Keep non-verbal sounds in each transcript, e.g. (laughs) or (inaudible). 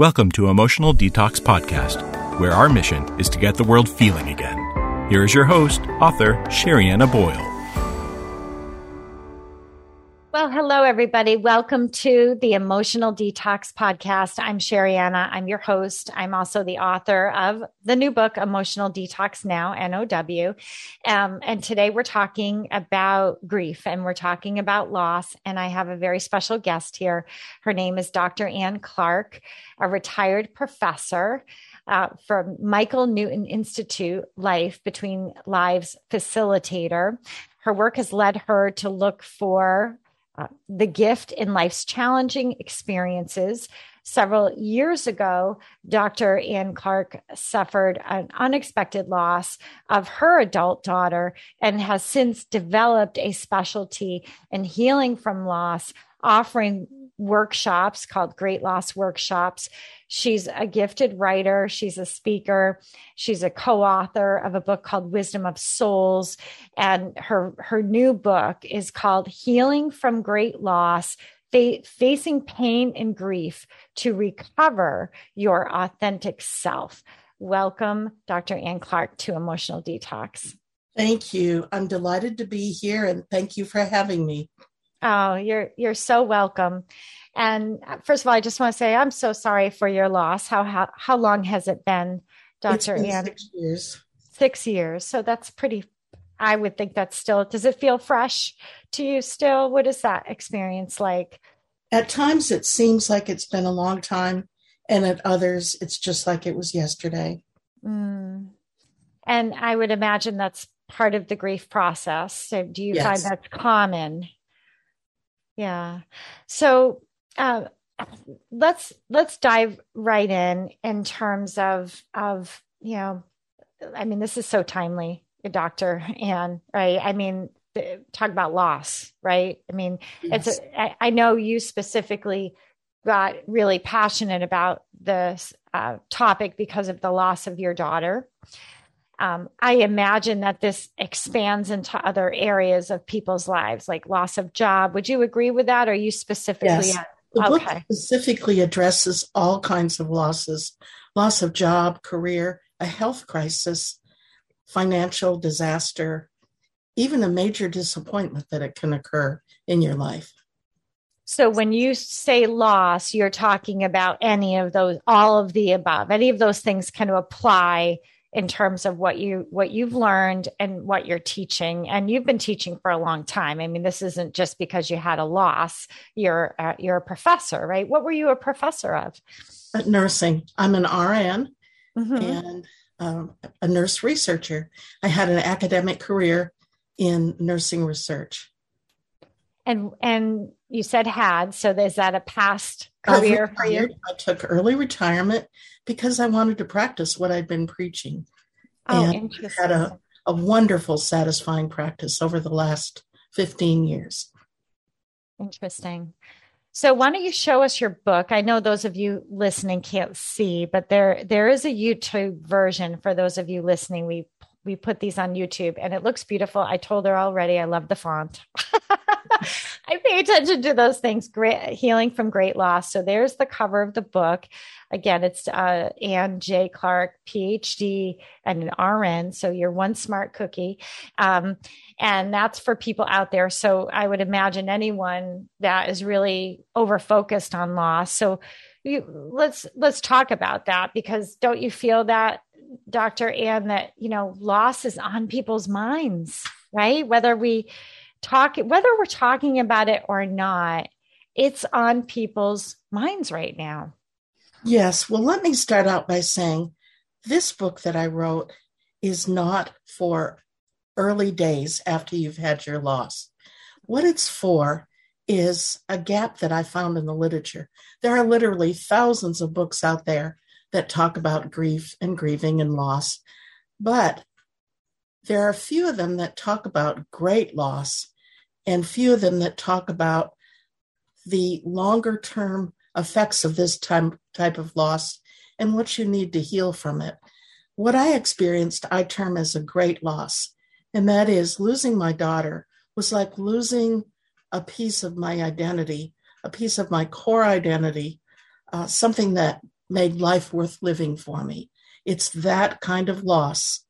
Welcome to Emotional Detox Podcast, where our mission is to get the world feeling again. Here is your host, author Sherianna Boyle. Well, hello, everybody. Welcome to the Emotional Detox Podcast. I'm Sherianna. I'm your host. I'm also the author of the new book, Emotional Detox Now, NOW. Um, and today we're talking about grief and we're talking about loss. And I have a very special guest here. Her name is Dr. Ann Clark, a retired professor. Uh, from Michael Newton Institute Life Between Lives facilitator. Her work has led her to look for uh, the gift in life's challenging experiences. Several years ago, Dr. Ann Clark suffered an unexpected loss of her adult daughter and has since developed a specialty in healing from loss, offering workshops called Great Loss Workshops. She's a gifted writer, she's a speaker, she's a co-author of a book called Wisdom of Souls and her her new book is called Healing from Great Loss. Fa- facing pain and grief to recover your authentic self. Welcome, Dr. Ann Clark, to Emotional Detox. Thank you. I'm delighted to be here and thank you for having me. Oh, you're you're so welcome. And uh, first of all, I just want to say I'm so sorry for your loss. How how, how long has it been, Doctor Ann? Six years. Six years. So that's pretty. I would think that's still. Does it feel fresh to you still? What is that experience like? At times, it seems like it's been a long time, and at others, it's just like it was yesterday. Mm. And I would imagine that's part of the grief process. So, do you yes. find that's common? Yeah. So uh, let's let's dive right in in terms of of you know, I mean, this is so timely, Doctor (laughs) Ann. Right? I mean, talk about loss, right? I mean, yes. it's a, I, I know you specifically got really passionate about this uh, topic because of the loss of your daughter. Um, I imagine that this expands into other areas of people's lives, like loss of job. Would you agree with that? Or are you specifically? Yes. The book specifically addresses all kinds of losses loss of job, career, a health crisis, financial disaster, even a major disappointment that it can occur in your life. So when you say loss, you're talking about any of those, all of the above, any of those things can apply in terms of what you what you've learned and what you're teaching. And you've been teaching for a long time. I mean this isn't just because you had a loss. You're uh, you're a professor right? What were you a professor of? At nursing. I'm an rn mm-hmm. and um, a nurse researcher. I had an academic career in nursing research and and you said had so is that a past career for you i took early retirement because I wanted to practice what I'd been preaching. Oh, and interesting. Had a, a wonderful, satisfying practice over the last 15 years. Interesting. So why don't you show us your book? I know those of you listening can't see, but there there is a YouTube version for those of you listening. We we put these on YouTube and it looks beautiful. I told her already I love the font. (laughs) I pay attention to those things. Great healing from great loss. So there's the cover of the book. Again, it's uh, Ann J. Clark, PhD, and an RN. So you're one smart cookie. Um, and that's for people out there. So I would imagine anyone that is really over focused on loss. So you, let's let's talk about that because don't you feel that, Dr. Ann, that you know loss is on people's minds, right? Whether we talk whether we're talking about it or not it's on people's minds right now yes well let me start out by saying this book that i wrote is not for early days after you've had your loss what it's for is a gap that i found in the literature there are literally thousands of books out there that talk about grief and grieving and loss but there are a few of them that talk about great loss and few of them that talk about the longer term effects of this time, type of loss and what you need to heal from it. What I experienced, I term as a great loss, and that is losing my daughter was like losing a piece of my identity, a piece of my core identity, uh, something that made life worth living for me. It's that kind of loss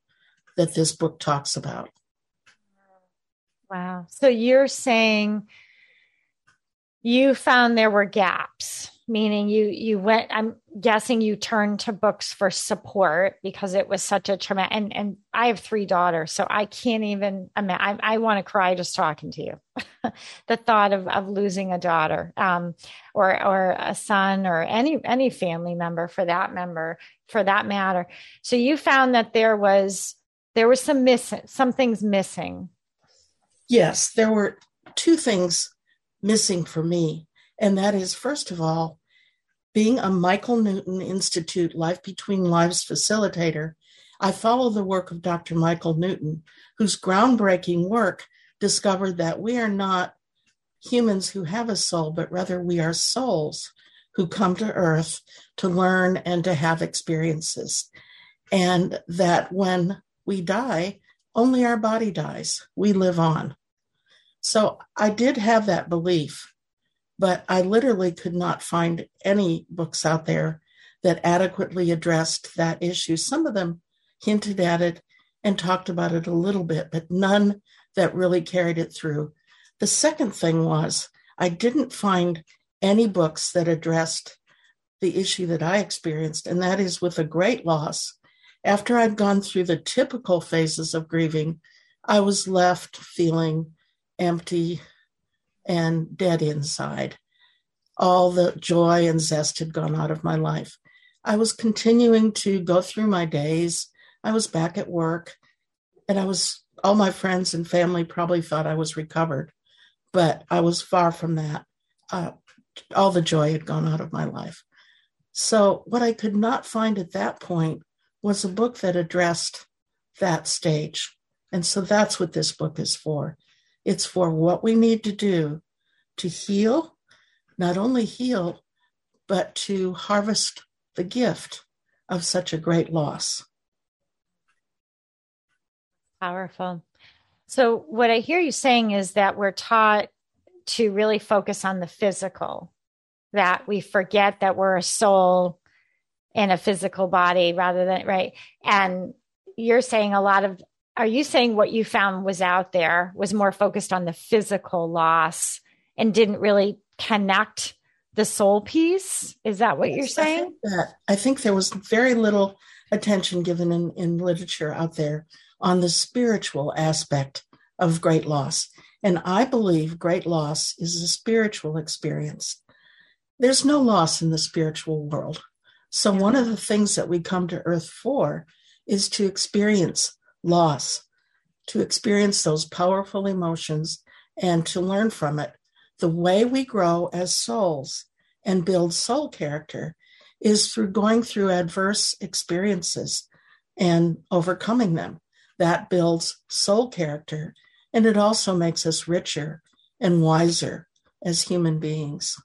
that this book talks about. Wow. So you're saying you found there were gaps meaning you you went i'm guessing you turned to books for support because it was such a traumatic and and i have three daughters so i can't even I mean, I, I want to cry just talking to you. (laughs) The thought of of losing a daughter um or or a son or any any family member for that member for that matter. So you found that there was there was some missing some things missing. Yes there were two things missing for me and that is, first of all, being a Michael Newton Institute Life Between Lives facilitator, I follow the work of Dr. Michael Newton, whose groundbreaking work discovered that we are not humans who have a soul, but rather we are souls who come to earth to learn and to have experiences. And that when we die, only our body dies, we live on. So I did have that belief but I literally could not find any books out there that adequately addressed that issue. Some of them hinted at it and talked about it a little bit, but none that really carried it through. The second thing was I didn't find any books that addressed the issue that I experienced, and that is with a great loss. After I'd gone through the typical phases of grieving, I was left feeling empty, and dead inside. All the joy and zest had gone out of my life. I was continuing to go through my days. I was back at work, and I was, all my friends and family probably thought I was recovered, but I was far from that. Uh, all the joy had gone out of my life. So, what I could not find at that point was a book that addressed that stage. And so that's what this book is for. It's for what we need to do to heal, not only heal, but to harvest the gift of such a great loss. Powerful. So, what I hear you saying is that we're taught to really focus on the physical, that we forget that we're a soul in a physical body rather than, right? And you're saying a lot of are you saying what you found was out there was more focused on the physical loss and didn't really connect the soul piece? Is that what yes, you're saying? I think, that, I think there was very little attention given in, in literature out there on the spiritual aspect of great loss. And I believe great loss is a spiritual experience. There's no loss in the spiritual world. So, one of the things that we come to earth for is to experience loss, to experience those powerful emotions and to learn from it. The way we grow as souls and build soul character is through going through adverse experiences and overcoming them. That builds soul character and it also makes us richer and wiser as human beings.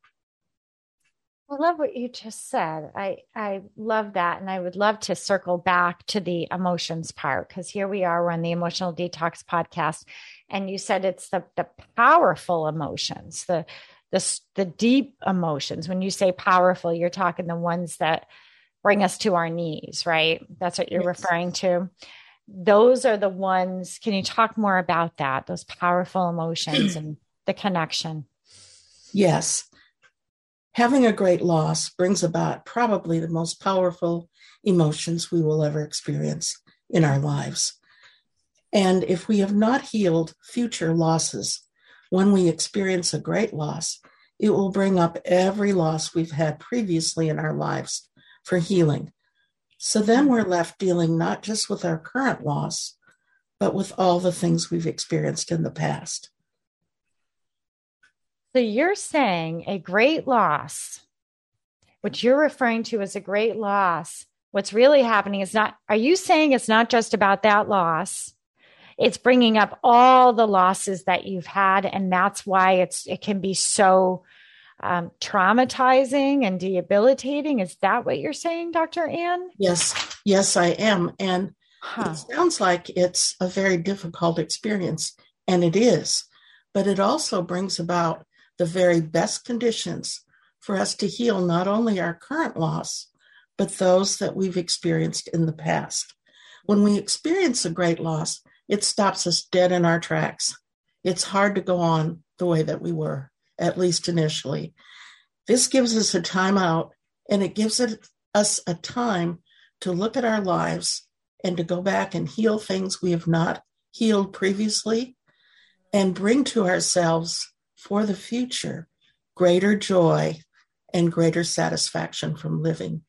I love what you just said. I I love that, and I would love to circle back to the emotions part because here we are. We're on the emotional detox podcast, and you said it's the the powerful emotions, the the the deep emotions. When you say powerful, you're talking the ones that bring us to our knees, right? That's what you're yes. referring to. Those are the ones. Can you talk more about that? Those powerful emotions (clears throat) and the connection. Yes having a great loss brings about probably the most powerful emotions we will ever experience in our lives. And if we have not healed future losses, when we experience a great loss, it will bring up every loss we've had previously in our lives for healing. So then we're left dealing not just with our current loss, but with all the things we've experienced in the past. So you're saying a great loss, what you're referring to as a great loss, what's really happening is not, are you saying it's not just about that loss? It's bringing up all the losses that you've had. And that's why it's, it can be so um, traumatizing and debilitating. Is that what you're saying, Dr. Ann? Yes, yes, I am. And huh. it sounds like it's a very difficult experience, and it is. But it also brings about the very best conditions for us to heal not only our current loss, but those that we've experienced in the past. When we experience a great loss, it stops us dead in our tracks. It's hard to go on the way that we were, at least initially. This gives us a time out and it gives it, us a time to look at our lives and to go back and heal things we have not healed previously and bring to ourselves for the future greater joy and greater satisfaction from living.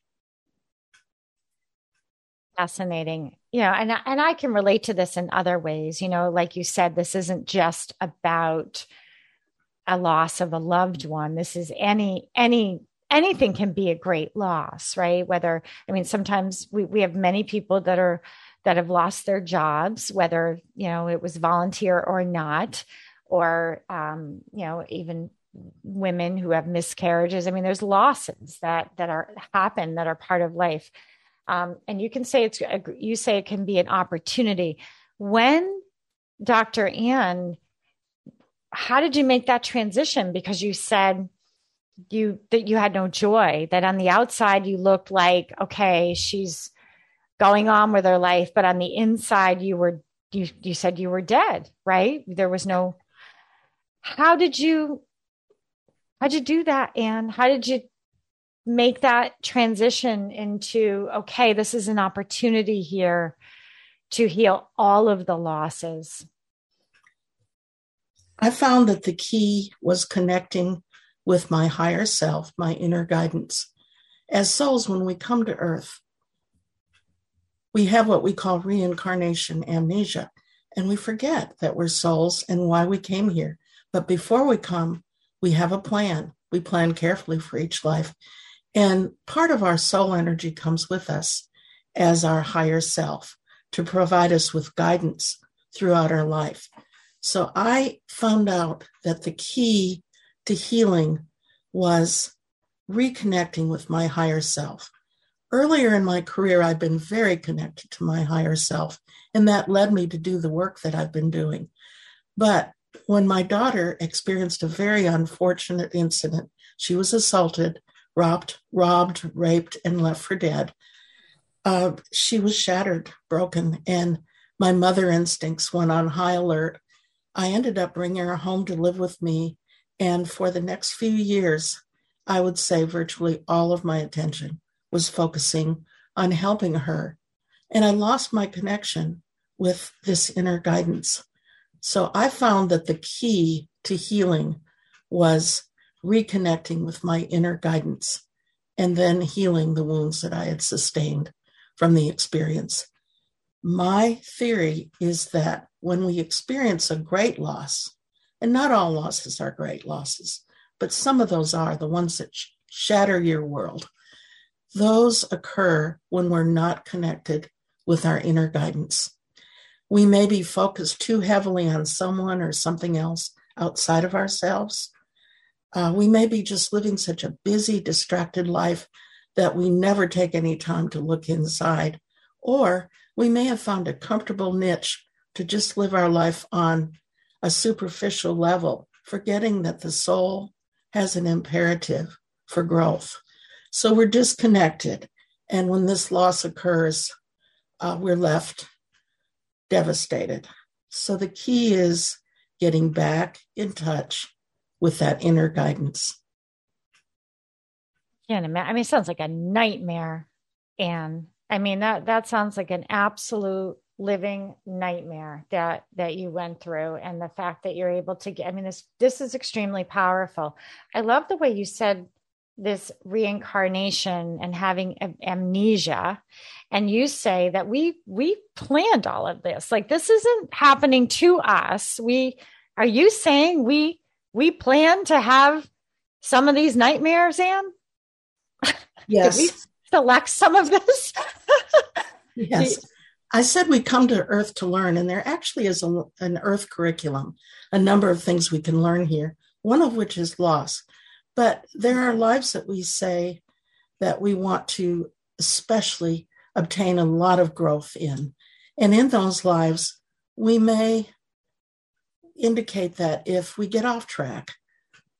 Fascinating. You know and and I can relate to this in other ways. You know like you said this isn't just about a loss of a loved one. This is any any anything can be a great loss right? Whether i mean sometimes we we have many people that are that have lost their jobs whether you know it was volunteer or not or um you know even women who have miscarriages. I mean there's losses that that are happen that are part of life. Um, and you can say it's you say it can be an opportunity. When dr ann how did you make that transition? Because you said you that you had no joy that on the outside you looked like okay she's going on with her life but on the inside you were you you said you were dead right? There was no how did you how'd you do that? Ann how did you make that transition into okay this is an opportunity here to heal all of the losses? I found that the key was connecting with my higher self my inner guidance. As souls when we come to earth we have what we call reincarnation amnesia and we forget that we're souls and why we came here but before we come we have a plan we plan carefully for each life and part of our soul energy comes with us as our higher self to provide us with guidance throughout our life. So I found out that the key to healing was reconnecting with my higher self. Earlier in my career, I've been very connected to my higher self, and that led me to do the work that I've been doing. But when my daughter experienced a very unfortunate incident, she was assaulted robbed, robbed, raped, and left for dead. Uh, she was shattered, broken, and my mother instincts went on high alert. I ended up bringing her home to live with me, and for the next few years, I would say virtually all of my attention was focusing on helping her. And I lost my connection with this inner guidance. So I found that the key to healing was reconnecting with my inner guidance, and then healing the wounds that I had sustained from the experience. My theory is that when we experience a great loss, and not all losses are great losses, but some of those are the ones that sh- shatter your world. Those occur when we're not connected with our inner guidance. We may be focused too heavily on someone or something else outside of ourselves, uh, we may be just living such a busy, distracted life that we never take any time to look inside. Or we may have found a comfortable niche to just live our life on a superficial level, forgetting that the soul has an imperative for growth. So we're disconnected. And when this loss occurs, uh, we're left devastated. So the key is getting back in touch with that inner guidance. Can't imagine. I mean, it sounds like a nightmare, and I mean that that sounds like an absolute living nightmare that that you went through, and the fact that you're able to get. I mean, this this is extremely powerful. I love the way you said this reincarnation and having amnesia and you say that we we planned all of this like this isn't happening to us we are you saying we we plan to have some of these nightmares, Ann? Yes. (laughs) Did we select some of this? (laughs) yes. I said we come to Earth to learn, and there actually is a, an Earth curriculum, a number of things we can learn here, one of which is loss. But there are lives that we say that we want to especially obtain a lot of growth in. And in those lives, we may indicate that if we get off track,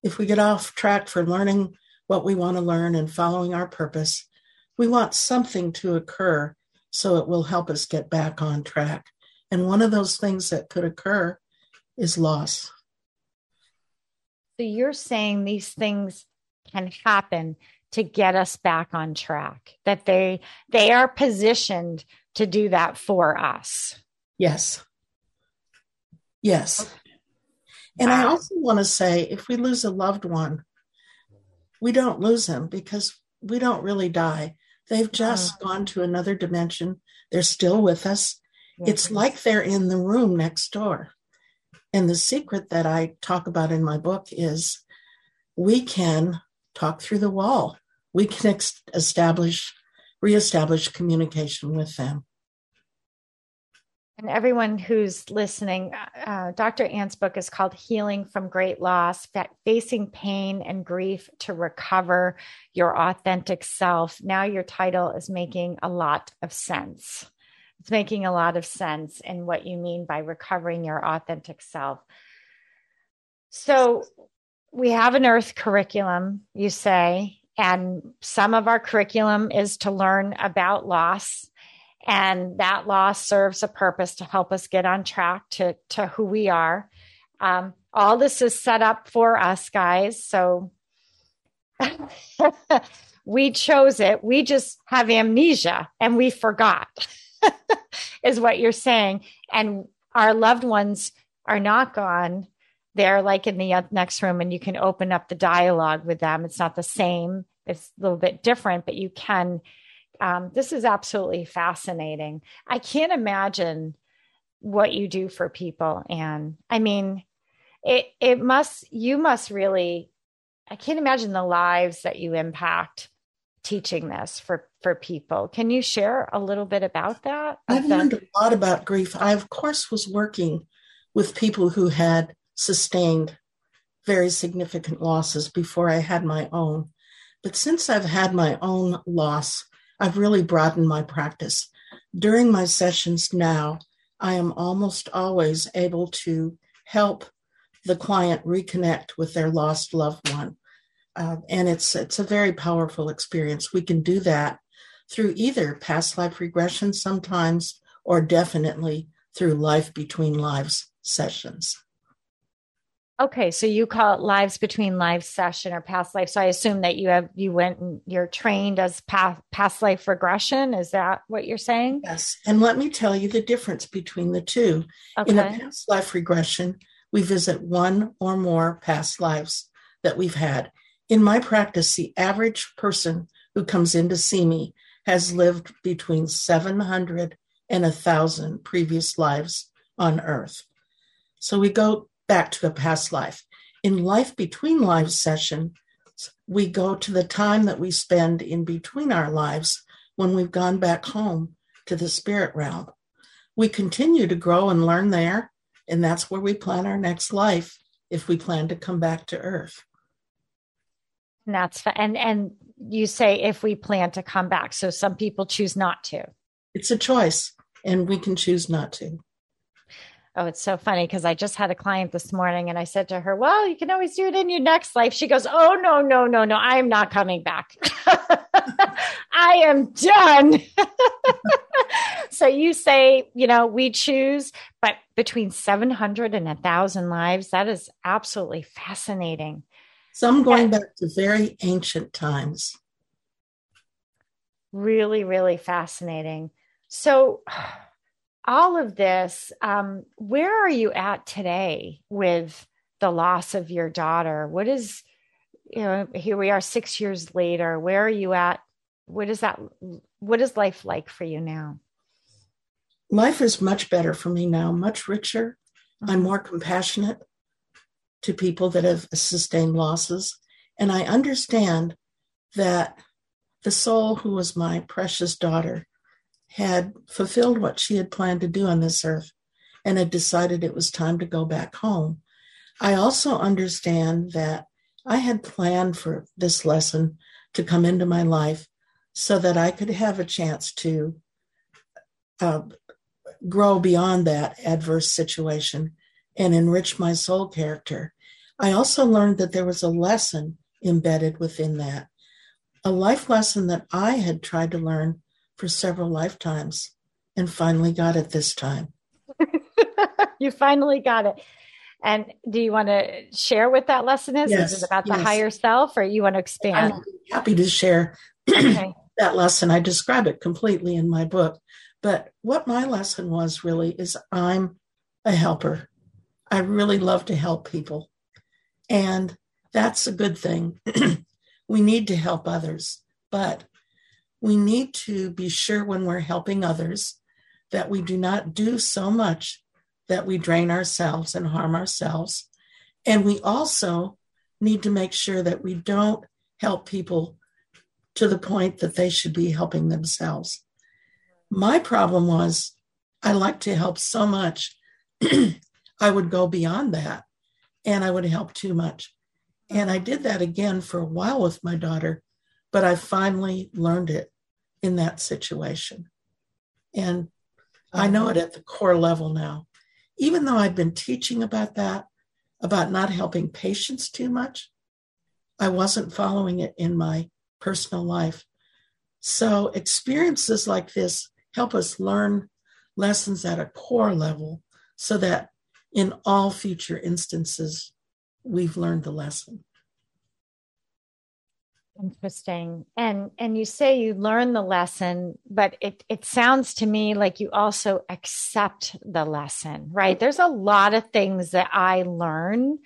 if we get off track for learning what we want to learn and following our purpose, we want something to occur so it will help us get back on track. And one of those things that could occur is loss. So you're saying these things can happen to get us back on track, that they they are positioned to do that for us. Yes. Yes. And I also want to say if we lose a loved one, we don't lose them because we don't really die. They've just mm-hmm. gone to another dimension. They're still with us. It's like they're in the room next door. And the secret that I talk about in my book is we can talk through the wall. We can ex- establish, reestablish communication with them. And everyone who's listening, uh, Dr. Ann's book is called Healing from Great Loss Facing Pain and Grief to Recover Your Authentic Self. Now, your title is making a lot of sense. It's making a lot of sense in what you mean by recovering your authentic self. So, we have an earth curriculum, you say, and some of our curriculum is to learn about loss and that loss serves a purpose to help us get on track to, to who we are. Um, all this is set up for us, guys. So (laughs) we chose it. We just have amnesia and we forgot, (laughs) is what you're saying. And our loved ones are not gone. They're like in the next room, and you can open up the dialogue with them. It's not the same, it's a little bit different, but you can um, this is absolutely fascinating. I can't imagine what you do for people, and I mean, it it must you must really. I can't imagine the lives that you impact teaching this for for people. Can you share a little bit about that? I've learned a lot about grief. I of course was working with people who had sustained very significant losses before I had my own. But since I've had my own loss, I've really broadened my practice. During my sessions now, I am almost always able to help the client reconnect with their lost loved one. Uh, and it's it's a very powerful experience. We can do that through either past life regression sometimes or definitely through life between lives sessions. Okay, so you call it lives between life session or past life. So I assume that you have you went and you're trained as past past life regression. Is that what you're saying? Yes. And let me tell you the difference between the two. Okay. In a past life regression, we visit one or more past lives that we've had. In my practice, the average person who comes in to see me has lived between 700 and 1,000 previous lives on Earth. So we go back to a past life. In life between lives session, we go to the time that we spend in between our lives when we've gone back home to the spirit realm. We continue to grow and learn there, and that's where we plan our next life if we plan to come back to earth. And that's and and you say if we plan to come back. So some people choose not to. It's a choice, and we can choose not to. Oh, it's so funny because I just had a client this morning and I said to her, Well, you can always do it in your next life. She goes, Oh, no, no, no, no, I am not coming back. (laughs) I am done. (laughs) so you say, you know, we choose, but between 700 and 1,000 lives, that is absolutely fascinating. Some going back to very ancient times. Really, really fascinating. So, (sighs) all of this, um, where are you at today with the loss of your daughter? What is, you know, here we are six years later. Where are you at? What is that? What is life like for you now? Life is much better for me now, much richer. Mm-hmm. I'm more compassionate to people that have sustained losses. And I understand that the soul who was my precious daughter had fulfilled what she had planned to do on this earth and had decided it was time to go back home. I also understand that I had planned for this lesson to come into my life so that I could have a chance to uh, grow beyond that adverse situation and enrich my soul character. I also learned that there was a lesson embedded within that a life lesson that I had tried to learn for several lifetimes and finally got it this time. (laughs) you finally got it. And do you want to share what that lesson is? Yes, is it about yes. the higher self or you want to expand? I'm happy to share (clears throat) okay. that lesson. I describe it completely in my book. But what my lesson was really is I'm a helper. I really love to help people. And that's a good thing. (clears throat) we need to help others, but we need to be sure when we're helping others that we do not do so much that we drain ourselves and harm ourselves. And we also need to make sure that we don't help people to the point that they should be helping themselves. My problem was I like to help so much, (clears throat) I would go beyond that and I would help too much. And I did that again for a while with my daughter, but I finally learned it in that situation. And I know it at the core level now. Even though I've been teaching about that, about not helping patients too much, I wasn't following it in my personal life. So experiences like this help us learn lessons at a core level so that in all future instances, we've learned the lesson. Interesting. And and you say you learn the lesson, but it it sounds to me like you also accept the lesson, right? There's a lot of things that I learn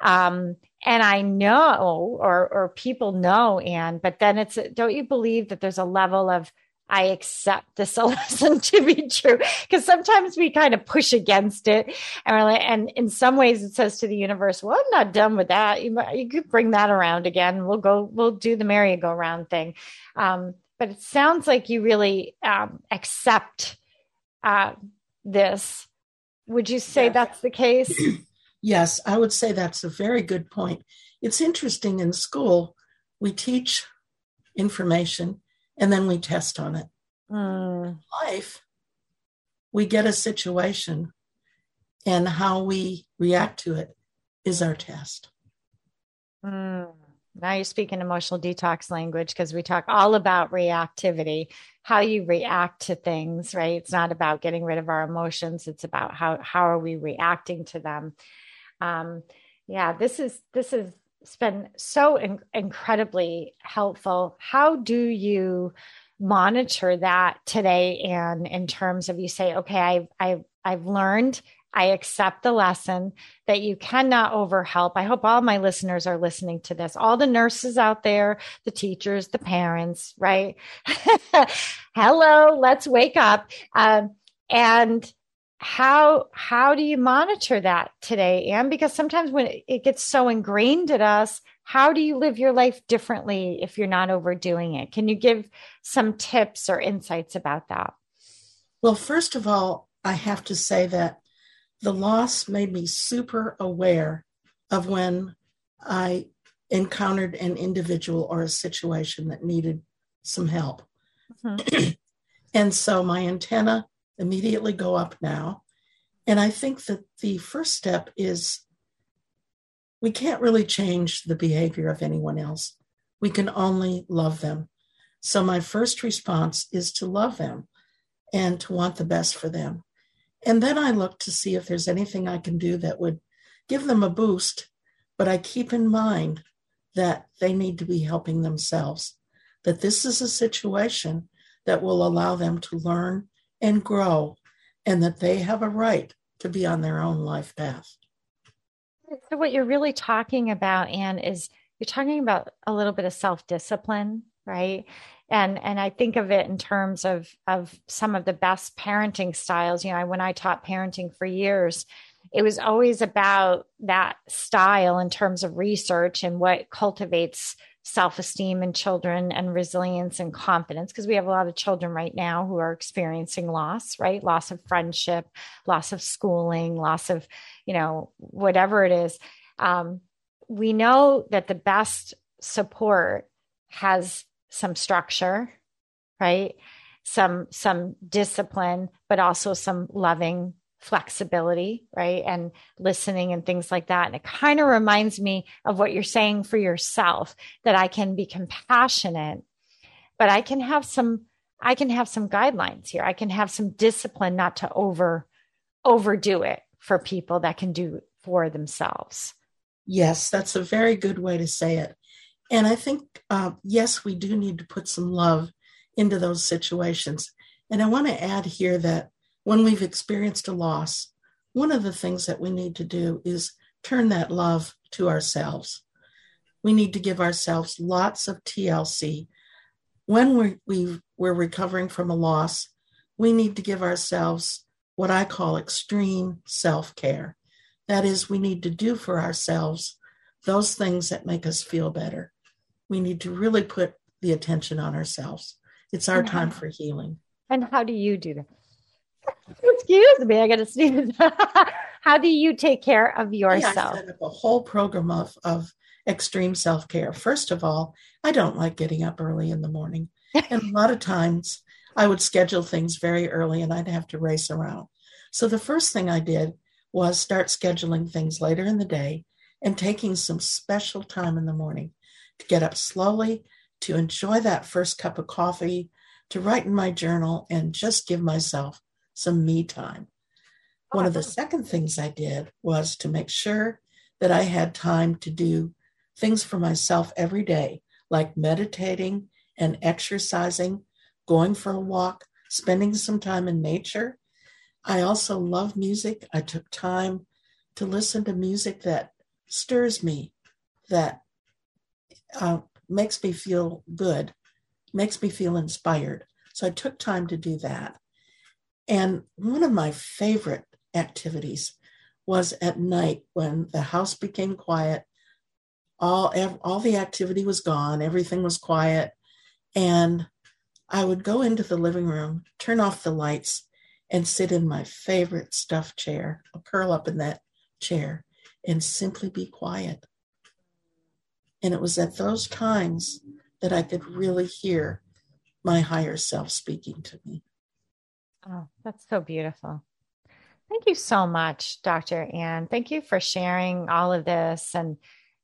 um and I know or or people know and but then it's don't you believe that there's a level of I accept this (laughs) lesson to be true because sometimes we kind of push against it, and we're like, and in some ways it says to the universe, "Well, I'm not done with that. You, you could bring that around again. We'll go. We'll do the merry-go-round thing." Um, but it sounds like you really um, accept uh, this. Would you say yes. that's the case? (clears throat) yes, I would say that's a very good point. It's interesting in school we teach information and then we test on it. Mm. Life, we get a situation, and how we react to it is our test. Mm. Now you're speaking emotional detox language because we talk all about reactivity, how you react to things, right? It's not about getting rid of our emotions. It's about how how are we reacting to them. Um, yeah, this is this is it's been so in- incredibly helpful. How do you monitor that today? And in terms of you say, okay, I've, I've, I've learned, I accept the lesson that you cannot overhelp. I hope all my listeners are listening to this. All the nurses out there, the teachers, the parents, right? (laughs) Hello, let's wake up. Um, and how how do you monitor that today Anne? because sometimes when it gets so ingrained in us how do you live your life differently if you're not overdoing it can you give some tips or insights about that well first of all i have to say that the loss made me super aware of when i encountered an individual or a situation that needed some help mm-hmm. (clears throat) and so my antenna immediately go up now. And I think that the first step is we can't really change the behavior of anyone else. We can only love them. So my first response is to love them and to want the best for them. And then I look to see if there's anything I can do that would give them a boost, but I keep in mind that they need to be helping themselves, that this is a situation that will allow them to learn and grow, and that they have a right to be on their own life path. So, what you're really talking about, Anne, is you're talking about a little bit of self discipline, right? And and I think of it in terms of of some of the best parenting styles. You know, when I taught parenting for years, it was always about that style in terms of research and what cultivates self esteem in children and resilience and confidence because we have a lot of children right now who are experiencing loss, right? Loss of friendship, loss of schooling, loss of, you know, whatever it is. Um, we know that the best support has some structure, right? Some some discipline, but also some loving flexibility, right? And listening and things like that. And it kind of reminds me of what you're saying for yourself that I can be compassionate but I can have some I can have some guidelines here. I can have some discipline not to over overdo it for people that can do for themselves. Yes, that's a very good way to say it. And I think, uh, yes, we do need to put some love into those situations. And I want to add here that when we've experienced a loss, one of the things that we need to do is turn that love to ourselves. We need to give ourselves lots of TLC. When we're, we we're recovering from a loss, we need to give ourselves what I call extreme self care. That is, we need to do for ourselves those things that make us feel better. We need to really put the attention on ourselves. It's our time for healing. And how do you do that? Excuse me, I got to sneeze. (laughs) how do you take care of yourself? Yeah, I set up a whole program of, of extreme self care. First of all, I don't like getting up early in the morning. (laughs) and a lot of times I would schedule things very early and I'd have to race around. So the first thing I did was start scheduling things later in the day and taking some special time in the morning to get up slowly, to enjoy that first cup of coffee, to write in my journal and just give myself some me time. One of the second things I did was to make sure that I had time to do things for myself every day, like meditating and exercising, going for a walk, spending some time in nature. I also love music. I took time to listen to music that stirs me, that uh, makes me feel good, makes me feel inspired. So I took time to do that. And one of my favorite activities was at night when the house became quiet. All, all the activity was gone, everything was quiet. And I would go into the living room, turn off the lights, and sit in my favorite stuffed chair, I'll curl up in that chair, and simply be quiet. And it was at those times that I could really hear my higher self speaking to me. Oh, that's so beautiful. Thank you so much, Dr. Ann. Thank you for sharing all of this and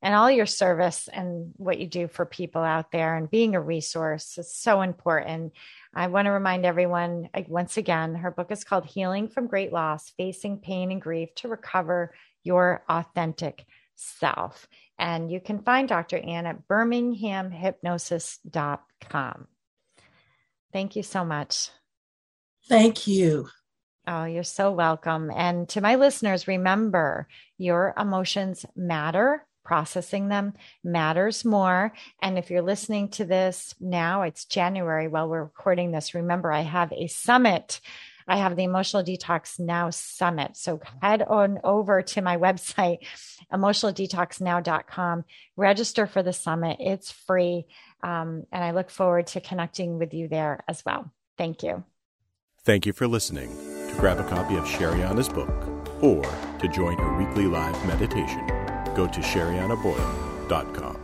and all your service and what you do for people out there and being a resource is so important. I want to remind everyone once again, her book is called Healing from Great Loss Facing Pain and Grief to Recover Your Authentic Self. And you can find Dr. Ann at birminghamhypnosis.com. Thank you so much. Thank you. Oh, you're so welcome. And to my listeners, remember your emotions matter. Processing them matters more. And if you're listening to this now, it's January while we're recording this. Remember, I have a summit I have the Emotional Detox Now Summit. So head on over to my (laughs) website, emotionaldetoxnow.com, register for the summit. It's free. Um, and I look forward to connecting with you there as well. Thank you. Thank you for listening. To grab a copy of Sherianna's book or to join her weekly live meditation, go to sheriannaboyle.com.